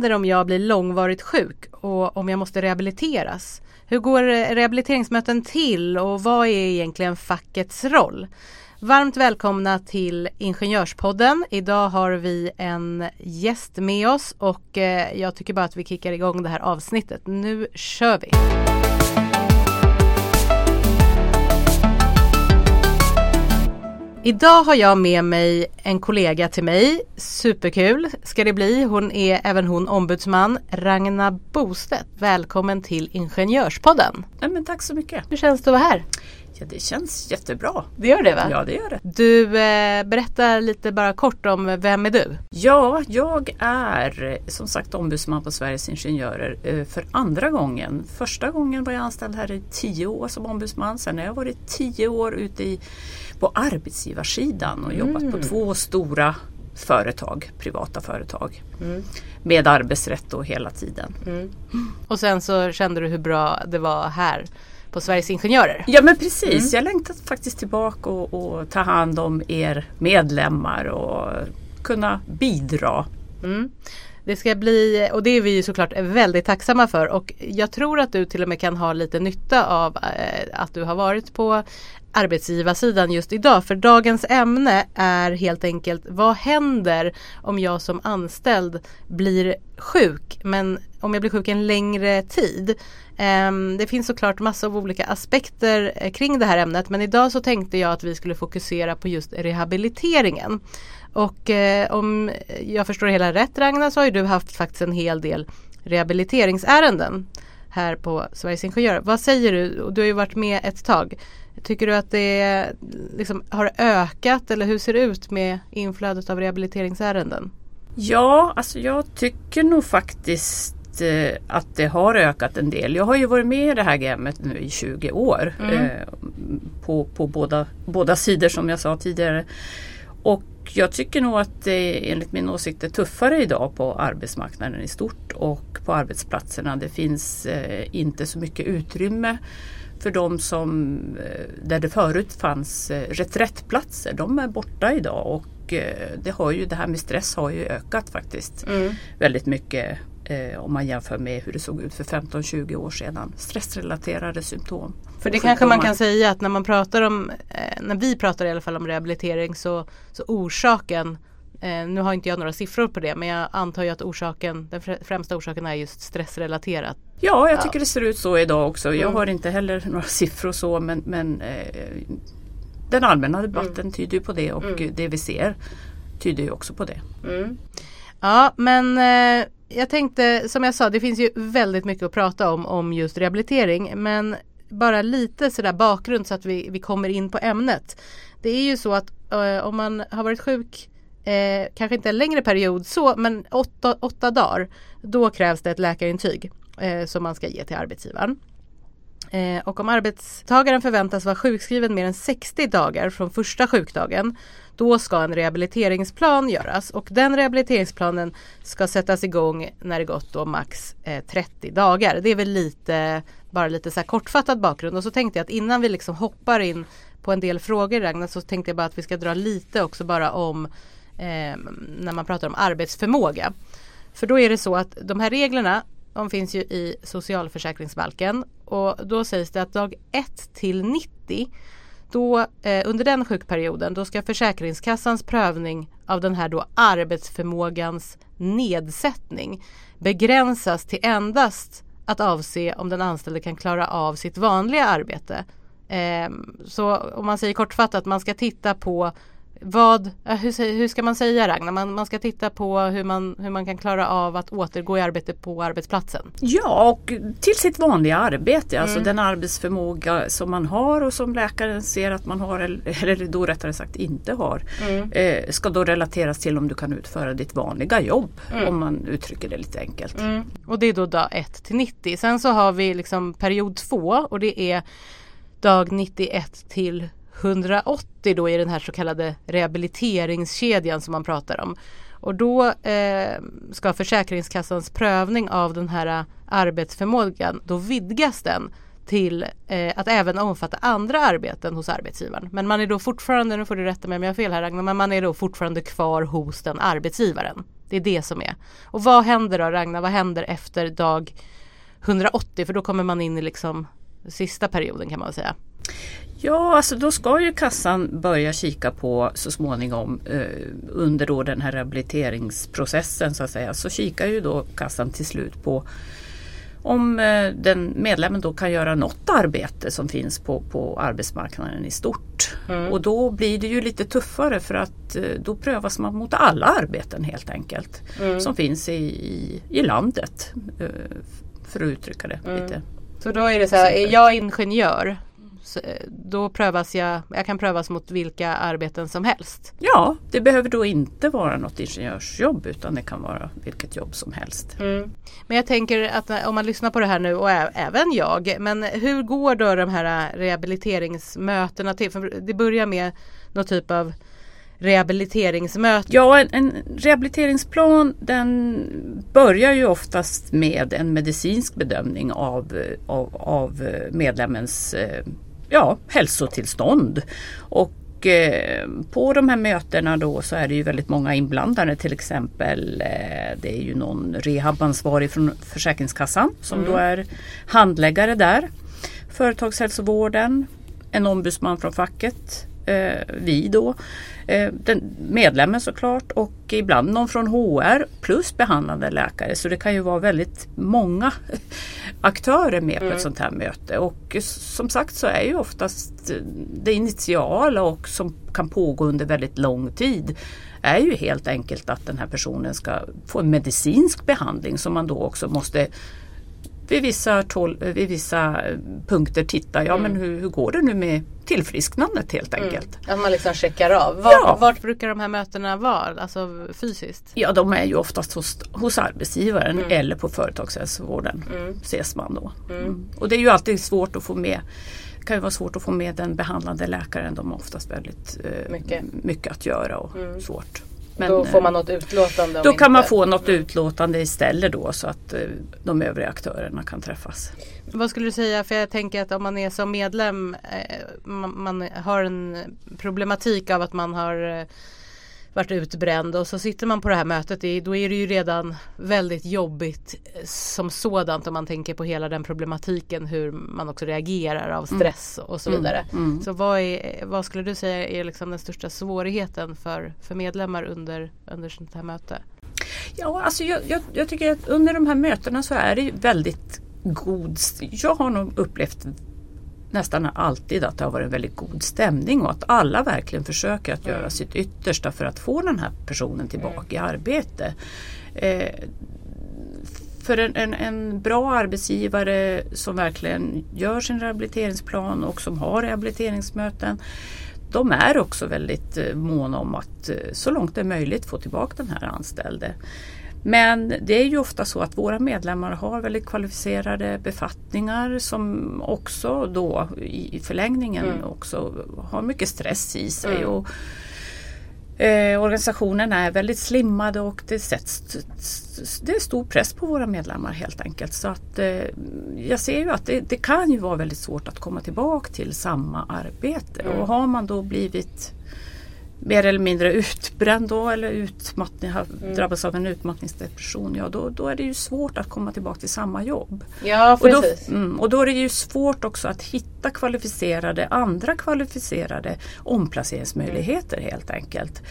Händer om jag blir långvarigt sjuk och om jag måste rehabiliteras? Hur går eh, rehabiliteringsmöten till och vad är egentligen fackets roll? Varmt välkomna till Ingenjörspodden. Idag har vi en gäst med oss och eh, jag tycker bara att vi kickar igång det här avsnittet. Nu kör vi! Idag har jag med mig en kollega till mig. Superkul ska det bli. Hon är även hon ombudsman. Ragna Bostedt. Välkommen till Ingenjörspodden. Nej, men tack så mycket. Hur känns det att vara här? Ja, det känns jättebra. Det gör det va? Ja, det gör det. Du eh, berättar lite bara kort om vem är du? Ja, jag är som sagt ombudsman på Sveriges Ingenjörer eh, för andra gången. Första gången var jag anställd här i tio år som ombudsman. Sen har jag varit tio år ute i, på arbetsgivarsidan och jobbat Mm. på två stora företag, privata företag. Mm. Med arbetsrätt och hela tiden. Och sen så kände du hur bra det var här på Sveriges Ingenjörer. Ja men precis, jag längtar faktiskt tillbaka och, och ta hand om er medlemmar och kunna bidra. Mm. Det ska bli, och det är vi såklart väldigt tacksamma för och jag tror att du till och med kan ha lite nytta av eh, att du har varit på arbetsgivarsidan just idag. För dagens ämne är helt enkelt vad händer om jag som anställd blir sjuk men om jag blir sjuk en längre tid. Ehm, det finns såklart massor av olika aspekter eh, kring det här ämnet men idag så tänkte jag att vi skulle fokusera på just rehabiliteringen. Och eh, om jag förstår det hela rätt Ragnar så har ju du haft faktiskt en hel del rehabiliteringsärenden här på Sveriges Ingenjörer. Vad säger du? Du har ju varit med ett tag. Tycker du att det liksom, har ökat eller hur ser det ut med inflödet av rehabiliteringsärenden? Ja, alltså jag tycker nog faktiskt eh, att det har ökat en del. Jag har ju varit med i det här gamet nu i 20 år. Mm. Eh, på på båda, båda sidor som jag sa tidigare. Och jag tycker nog att det enligt min åsikt är tuffare idag på arbetsmarknaden i stort och på arbetsplatserna. Det finns eh, inte så mycket utrymme för de som, eh, där det förut fanns eh, reträttplatser, de är borta idag och eh, det, har ju, det här med stress har ju ökat faktiskt väldigt mycket om man jämför med hur det såg ut för 15-20 år sedan. Stressrelaterade symptom. För det kanske man kan säga att när man pratar om, när vi pratar i alla fall om rehabilitering så, så orsaken eh, nu har inte jag några siffror på det men jag antar ju att orsaken, den fr- främsta orsaken är just stressrelaterat. Ja, jag Ja. tycker det ser ut så idag också. Jag Mm. har inte heller några siffror så men, men eh, den allmänna debatten tyder ju på det och Mm. det vi ser tyder ju också på det. Ja men eh, jag tänkte som jag sa det finns ju väldigt mycket att prata om om just rehabilitering men bara lite sådär bakgrund så att vi, vi kommer in på ämnet. Det är ju så att eh, om man har varit sjuk eh, kanske inte en längre period så men åtta, åtta dagar då krävs det ett läkarintyg eh, som man ska ge till arbetsgivaren. Eh, och om arbetstagaren förväntas vara sjukskriven mer än 60 dagar från första sjukdagen då ska en rehabiliteringsplan göras och den rehabiliteringsplanen ska sättas igång när det gått då max eh, 30 dagar. Det är väl lite, bara lite så här kortfattad bakgrund och så tänkte jag att innan vi liksom hoppar in på en del frågor Ragnar så tänkte jag bara att vi ska dra lite också bara om eh, när man pratar om arbetsförmåga. För då är det så att de här reglerna de finns ju i socialförsäkringsbalken och då sägs det att dag 1 till 90 då, eh, under den sjukperioden då ska Försäkringskassans prövning av den här då arbetsförmågans nedsättning begränsas till endast att avse om den anställde kan klara av sitt vanliga arbete. Eh, så om man säger kortfattat, man ska titta på vad, hur, hur ska man säga Ragnar? Man, man ska titta på hur man, hur man kan klara av att återgå i arbete på arbetsplatsen. Ja, och till sitt vanliga arbete, alltså Mm. den arbetsförmåga som man har och som läkaren ser att man har eller eller då rättare sagt inte har. Eh, ska då relateras till om du kan utföra ditt vanliga jobb, Mm. om man uttrycker det lite enkelt. Och det är då dag 1 till 90. Sen så har vi liksom period 2 och det är dag 91 till 180 då i den här så kallade rehabiliteringskedjan som man pratar om. Och då eh, ska Försäkringskassans prövning av den här eh, arbetsförmågan, då vidgas den till eh, att även omfatta andra arbeten hos arbetsgivaren. Men man är då fortfarande, nu får du rätta mig om jag har fel här Ragnar, men man är då fortfarande kvar hos den arbetsgivaren. Det är det som är. Och vad händer då Ragnar, vad händer efter dag 180? För då kommer man in i liksom sista perioden kan man säga. Ja, alltså då ska ju kassan börja kika på så småningom eh, under då den här rehabiliteringsprocessen så att säga. Så kikar ju då kassan till slut på om eh, den medlemmen då kan göra något arbete som finns på, på arbetsmarknaden i stort. Mm. Och då blir det ju lite tuffare för att eh, då prövas man mot alla arbeten helt enkelt. Mm. Som finns i, i, i, landet. Eh, för att uttrycka det mm. lite. Så då är det så här, är jag ingenjör då prövas jag, jag kan prövas mot vilka arbeten som helst. Ja, det behöver då inte vara något ingenjörsjobb utan det kan vara vilket jobb som helst. Mm. Men jag tänker att om man lyssnar på det här nu och även jag, men hur går då de här rehabiliteringsmötena till? För det börjar med någon typ av rehabiliteringsmöte? Ja, en, en, rehabiliteringsplan den börjar ju oftast med en medicinsk bedömning av, av, av medlemmens eh, ja, hälsotillstånd. Och eh, på de här mötena då så är det ju väldigt många inblandade. Till exempel eh, det är ju någon rehabansvarig från Försäkringskassan som mm. då är handläggare där. Företagshälsovården, en ombudsman från facket, eh, vi då, den, medlemmen såklart och ibland någon från HR plus behandlande läkare. Så det kan ju vara väldigt många aktörer med mm. på ett mm. sånt här möte. Och som sagt så är ju oftast det initiala och som kan pågå under väldigt lång tid är ju helt enkelt att den här personen ska få en medicinsk behandling som man då också måste vid vissa, tol, vid vissa punkter titta, ja mm. men hur, hur går det nu med tillfrisknandet helt mm. enkelt. Mm. Att man liksom checkar av. Var, ja. Vart brukar de här mötena vara, alltså fysiskt? Ja de är ju oftast hos, hos arbetsgivaren mm. eller på företagshälsovården mm. ses man då. Mm. mm. Och det är ju alltid svårt att få med det kan ju vara svårt att få med den behandlande läkaren. De har oftast väldigt eh, mycket. mycket att göra och svårt. Men, då får man något utlåtande? Då kan inte. man få något utlåtande istället då så att eh, de övriga aktörerna kan träffas. Vad skulle du säga, för jag tänker att om man är som medlem, eh, man, har en problematik av att man har eh, varit utbränd och så sitter man på det här mötet. Då är det ju redan väldigt jobbigt eh, som sådant om man tänker på hela den problematiken hur man också reagerar av mm. stress mm. och så vidare. Mm. Mm. Så vad, är, vad, skulle du säga är liksom den största svårigheten för, för medlemmar under, under sånt här möte? Ja, alltså jag, jag, jag tycker att under de här mötena så är det väldigt god... Jag har nog upplevt nästan alltid att det har varit en väldigt god stämning och att alla verkligen försöker att göra mm. sitt yttersta för att få den här personen tillbaka i arbete. Eh, för en, en, en, bra arbetsgivare som verkligen gör sin rehabiliteringsplan och som har rehabiliteringsmöten de är också väldigt eh, måna om att eh, så långt det är möjligt få tillbaka den här anställde. Men det är ju ofta så att våra medlemmar har väldigt kvalificerade befattningar som också då i förlängningen mm. också har mycket stress i sig. Mm. Och, eh, organisationen är väldigt slimmade och det, sätts, det är stor press på våra medlemmar helt enkelt. Så att, eh, jag ser ju att det, det, kan ju vara väldigt svårt att komma tillbaka till samma arbete. Mm. Och har man då blivit mer eller mindre utbränd då eller utmattning, mm. drabbats av en utmattningsdepression, ja då, då är det ju svårt att komma tillbaka till samma jobb. Ja, precis. Och då, mm, och då är det ju svårt också att hitta kvalificerade, andra kvalificerade omplaceringsmöjligheter mm. helt enkelt.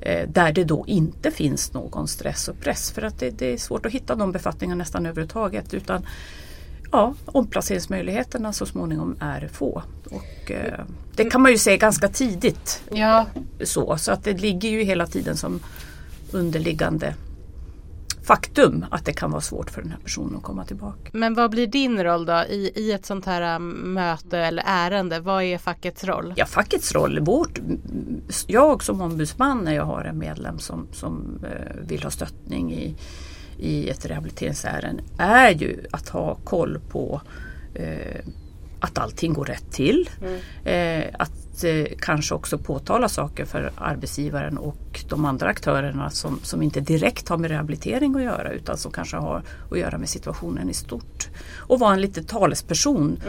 Eh, där det då inte finns någon stress och press för att det, det är svårt att hitta de befattningarna nästan överhuvudtaget. Utan ja, omplaceringsmöjligheterna så småningom är få. Och, eh, det kan man ju se ganska tidigt. Ja. Så, så att det ligger ju hela tiden som underliggande faktum att det kan vara svårt för den här personen att komma tillbaka. Men vad blir din roll då i, i ett sånt här um, möte eller ärende? Vad är fackets roll? Ja, fackets roll, vårt, jag som ombudsman när jag har en medlem som, som eh, vill ha stöttning i i ett rehabiliteringsärende är ju att ha koll på eh, att allting går rätt till. Eh, att eh, kanske också påtala saker för arbetsgivaren och de andra aktörerna som, som inte direkt har med rehabilitering att göra utan som kanske har att göra med situationen i stort. Och vara en liten talesperson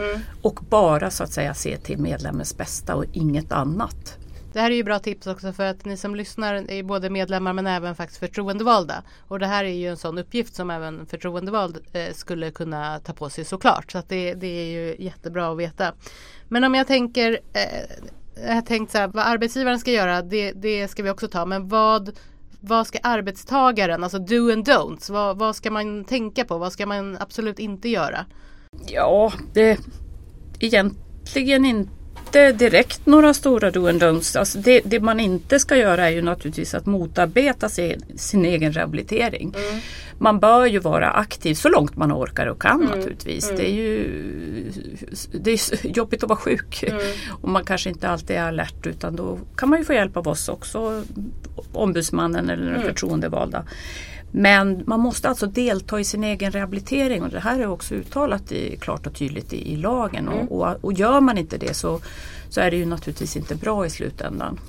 och bara så att säga se till medlemmens bästa och inget annat. Det här är ju bra tips också för att ni som lyssnar är både medlemmar men även faktiskt förtroendevalda. Och det här är ju en sån uppgift som även förtroendevald eh, skulle kunna ta på sig såklart. Så att det, det är ju jättebra att veta. Men om jag tänker eh, jag har tänkt så här, vad arbetsgivaren ska göra det, det ska vi också ta. Men vad, vad ska arbetstagaren, alltså do and don'ts, vad, vad ska man tänka på? Vad ska man absolut inte göra? Ja, det egentligen inte direkt några stora do and don'ts. Alltså det, det, man inte ska göra är ju naturligtvis att motarbeta sin, sin egen rehabilitering. Mm. Man bör ju vara aktiv så långt man orkar och kan mm. naturligtvis. Mm. Det är ju det är jobbigt att vara sjuk mm. och man kanske inte alltid är alert utan då kan man ju få hjälp av oss också, ombudsmannen eller den mm. förtroendevalda. Men man måste alltså delta i sin egen rehabilitering och det här är också uttalat i, klart och tydligt i, i lagen. Mm. Och, och, och, gör man inte det så, så är det ju naturligtvis inte bra i slutändan.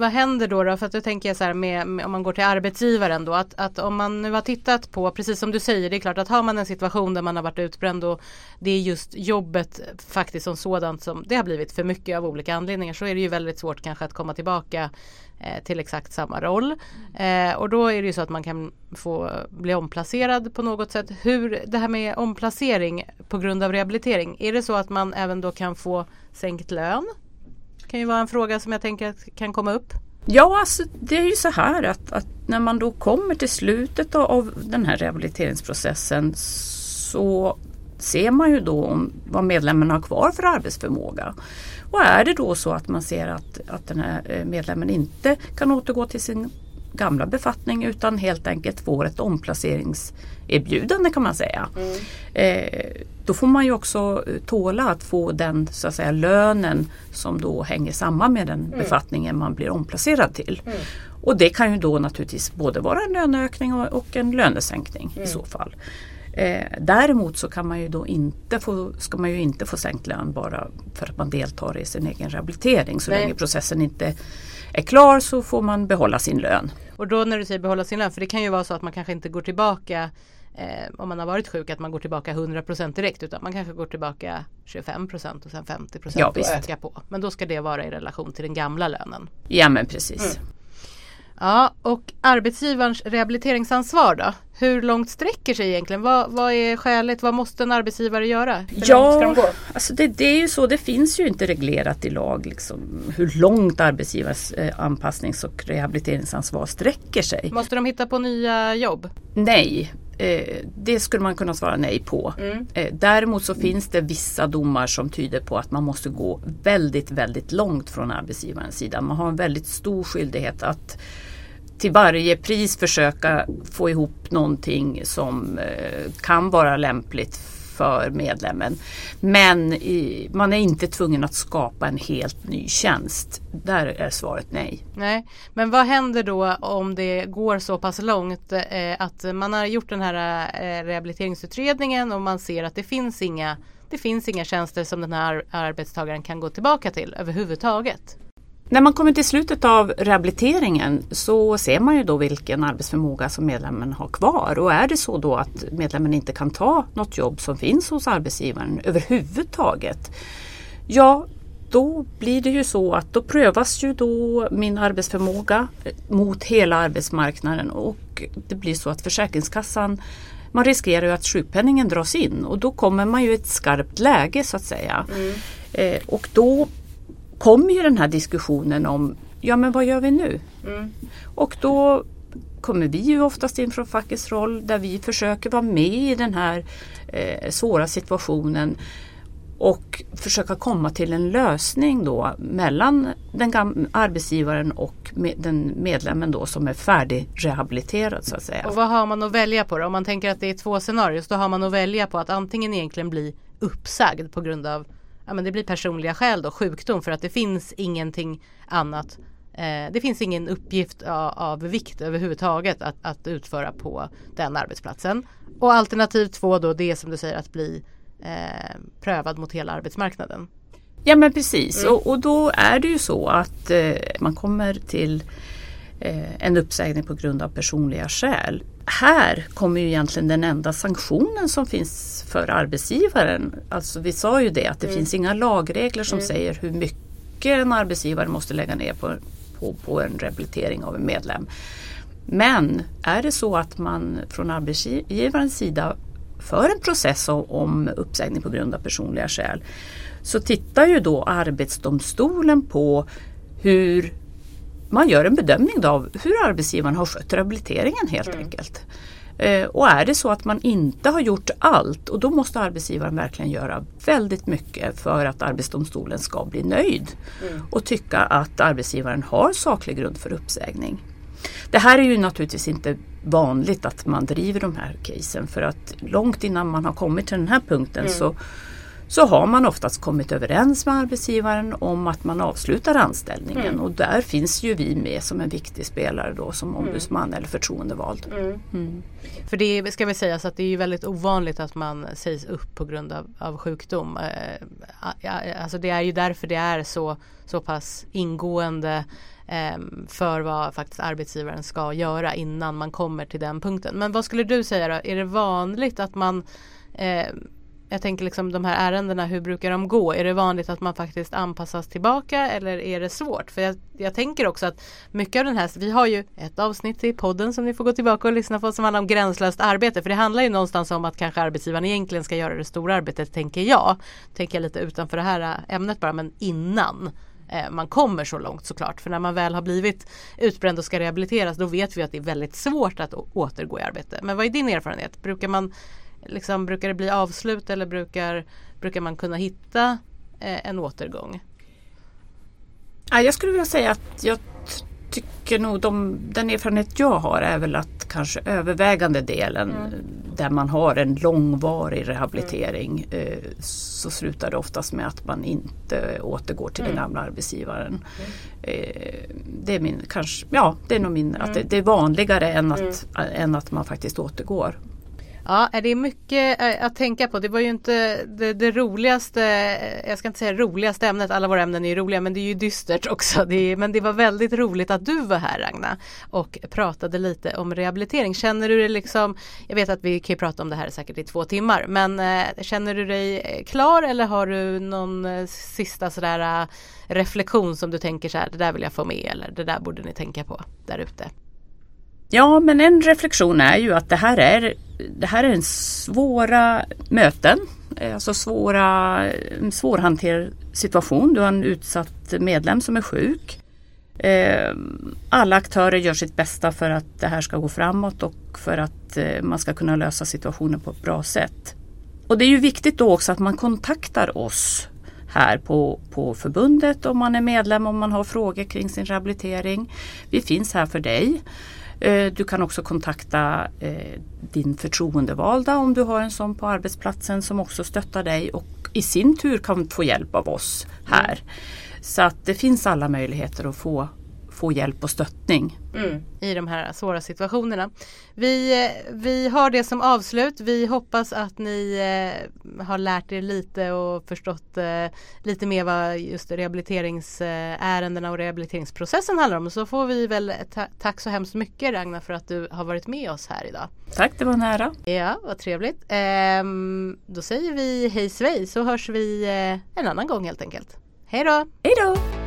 Vad händer då? då? För att då tänker jag så här med, med, om man går till arbetsgivaren då att, att om man nu har tittat på, precis som du säger, det är klart att har man en situation där man har varit utbränd och det är just jobbet faktiskt som sådant som det har blivit för mycket av olika anledningar så är det ju väldigt svårt kanske att komma tillbaka eh, till exakt samma roll. Eh, och då är det ju så att man kan få bli omplacerad på något sätt. Hur det här med omplacering på grund av rehabilitering, är det så att man även då kan få sänkt lön? Kan ju vara en fråga som jag tänker kan komma upp. Ja, alltså, det är ju så här att, att när man då kommer till slutet av den här rehabiliteringsprocessen så ser man ju då om, vad medlemmen har kvar för arbetsförmåga. Och är det då så att man ser att, att den här eh, medlemmen inte kan återgå till sin gamla befattning utan helt enkelt får ett omplaceringserbjudande kan man säga. Mm. Eh, då får man ju också tåla att få den så att säga, lönen som då hänger samman med den mm. befattningen man blir omplacerad till. Mm. Och det kan ju då naturligtvis både vara en löneökning och, och en lönesänkning i mm. så fall. Eh, däremot så kan man ju då inte få, ska man ju inte få sänkt lön bara för att man deltar i sin egen rehabilitering. Så Nej. länge processen inte är klar så får man behålla sin lön. Och då när du säger behålla sin lön, för det kan ju vara så att man kanske inte går tillbaka eh, om man har varit sjuk att man går tillbaka 100% direkt utan man kanske går tillbaka 25% och sen 50% ja, och ökar på. Men då ska det vara i relation till den gamla lönen. Ja men precis. Mm. Ja, och arbetsgivarens rehabiliteringsansvar då? Hur långt sträcker sig egentligen? Vad, vad är skäligt? Vad måste en arbetsgivare göra? Hur ja, alltså det, det, är ju så. Det finns ju inte reglerat i lag liksom, hur långt arbetsgivares eh, anpassnings och rehabiliteringsansvar sträcker sig. Måste de hitta på nya jobb? Nej, eh, det skulle man kunna svara nej på. Mm. Eh, däremot så finns det vissa domar som tyder på att man måste gå väldigt, väldigt långt från arbetsgivarens sida. Man har en väldigt stor skyldighet att till varje pris försöka få ihop någonting som eh, kan vara lämpligt för medlemmen. Men i, man är inte tvungen att skapa en helt ny tjänst. Där är svaret nej. Nej, men vad händer då om det går så pass långt eh, att man har gjort den här eh, rehabiliteringsutredningen och man ser att det finns inga det finns inga tjänster som den här arbetstagaren kan gå tillbaka till överhuvudtaget. När man kommer till slutet av rehabiliteringen så ser man ju då vilken arbetsförmåga som medlemmen har kvar och är det så då att medlemmen inte kan ta något jobb som finns hos arbetsgivaren överhuvudtaget Ja, då blir det ju så att då prövas ju då min arbetsförmåga mot hela arbetsmarknaden och det blir så att Försäkringskassan man riskerar ju att sjukpenningen dras in och då kommer man ju i ett skarpt läge så att säga. Mm. Eh, och då kommer ju den här diskussionen om ja men vad gör vi nu? Mm. Och då kommer vi ju oftast in från fackets roll där vi försöker vara med i den här eh, svåra situationen och försöka komma till en lösning då mellan den arbetsgivaren och med den medlemmen då som är färdigrehabiliterad så att säga. Och vad har man att välja på då? Om man tänker att det är två scenarier då har man att välja på att antingen egentligen bli uppsagd på grund av ja, men det blir personliga skäl då, sjukdom för att det finns ingenting annat. Eh, det finns ingen uppgift av, av vikt överhuvudtaget att, att, utföra på den arbetsplatsen. Och alternativ två då det som du säger att bli eh, prövad mot hela arbetsmarknaden. Ja men precis mm. och, och, då är det ju så att eh, man kommer till eh, en uppsägning på grund av personliga skäl. Här kommer ju egentligen den enda sanktionen som finns för arbetsgivaren. Alltså vi sa ju det att det mm. finns inga lagregler som mm. säger hur mycket en arbetsgivare måste lägga ner på, på, på en rehabilitering av en medlem. Men är det så att man från arbetsgivarens sida för en process om uppsägning på grund av personliga skäl så tittar ju då Arbetsdomstolen på hur man gör en bedömning av hur arbetsgivaren har skött rehabiliteringen helt mm. enkelt. Eh, och är det så att man inte har gjort allt och då måste arbetsgivaren verkligen göra väldigt mycket för att Arbetsdomstolen ska bli nöjd mm. och tycka att arbetsgivaren har saklig grund för uppsägning. Det här är ju naturligtvis inte vanligt att man driver de här casen för att långt innan man har kommit till den här punkten mm. så så har man oftast kommit överens med arbetsgivaren om att man avslutar anställningen mm. och där finns ju vi med som en viktig spelare då som mm. ombudsman mm. eller förtroendevald. Mm. mm. För det ska vi säga så att det är väldigt ovanligt att man sägs upp på grund av, av sjukdom. Eh, alltså det är ju därför det är så, så pass ingående ehm, för vad faktiskt arbetsgivaren ska göra innan man kommer till den punkten. Men vad skulle du säga då? Är det vanligt att man eh, jag tänker liksom de här ärendena, hur brukar de gå? Är det vanligt att man faktiskt anpassas tillbaka eller är det svårt? För jag, jag, tänker också att mycket av den här, vi har ju ett avsnitt i podden som ni får gå tillbaka och lyssna på som handlar om gränslöst arbete. För det handlar ju någonstans om att kanske arbetsgivaren egentligen ska göra det stora arbetet, tänker jag. Tänker jag lite utanför det här äh, ämnet bara, men innan äh, man kommer så långt såklart. För när man väl har blivit utbränd och ska rehabiliteras då vet vi att det är väldigt svårt att återgå i arbete. Men vad är din erfarenhet? Brukar man liksom, brukar det bli avslut eller brukar, brukar man kunna hitta eh, en återgång? jag skulle vilja säga att jag tycker nog de, den erfarenhet jag har är väl att kanske övervägande delen mm. där man har en långvarig rehabilitering mm. eh, så slutar det oftast med att man inte återgår till mm. den gamla arbetsgivaren. Mm. Eh, det är min, kanske, ja det är nog min, att det, mm. det är vanligare än att, mm. än att man faktiskt återgår. Ja, det är mycket eh, att tänka på. Det var ju inte det, det, roligaste, jag ska inte säga roligaste ämnet, alla våra ämnen är ju roliga men det är ju dystert också. Det är, men det var väldigt roligt att du var här Ragna och pratade lite om rehabilitering. Känner du dig liksom, jag vet att vi kan ju prata om det här säkert i två timmar, men eh, känner du dig klar eller har du någon eh, sista sådär reflektion som du tänker så här, det där vill jag få med eller det där borde ni tänka på där ute? Ja, men en reflektion är ju att det här är, det här är en svåra möten. Eh, alltså svåra, en svårhanterad situation. Du har en utsatt medlem som är sjuk. Eh, alla aktörer gör sitt bästa för att det här ska gå framåt och för att eh, man ska kunna lösa situationen på ett bra sätt. Och det är ju viktigt då också att man kontaktar oss här på, på förbundet om man är medlem, om man har frågor kring sin rehabilitering. Vi finns här för dig. Eh, du kan också kontakta eh, din förtroendevalda om du har en sån på arbetsplatsen som också stöttar dig och i sin tur kan få hjälp av oss här. Mm. Så att det finns alla möjligheter att få få hjälp och stöttning. Mm. I de här svåra situationerna. Vi, vi har det som avslut. Vi hoppas att ni eh, har lärt er lite och förstått eh, lite mer vad just rehabiliteringsärendena och rehabiliteringsprocessen handlar om. Så får vi väl ta tack så hemskt mycket Ragnar för att du har varit med oss här idag. Tack, det var nära. Ja, vad trevligt. Ehm, då säger vi hej svej så hörs vi eh, en annan gång helt enkelt. Hej då! Hej då!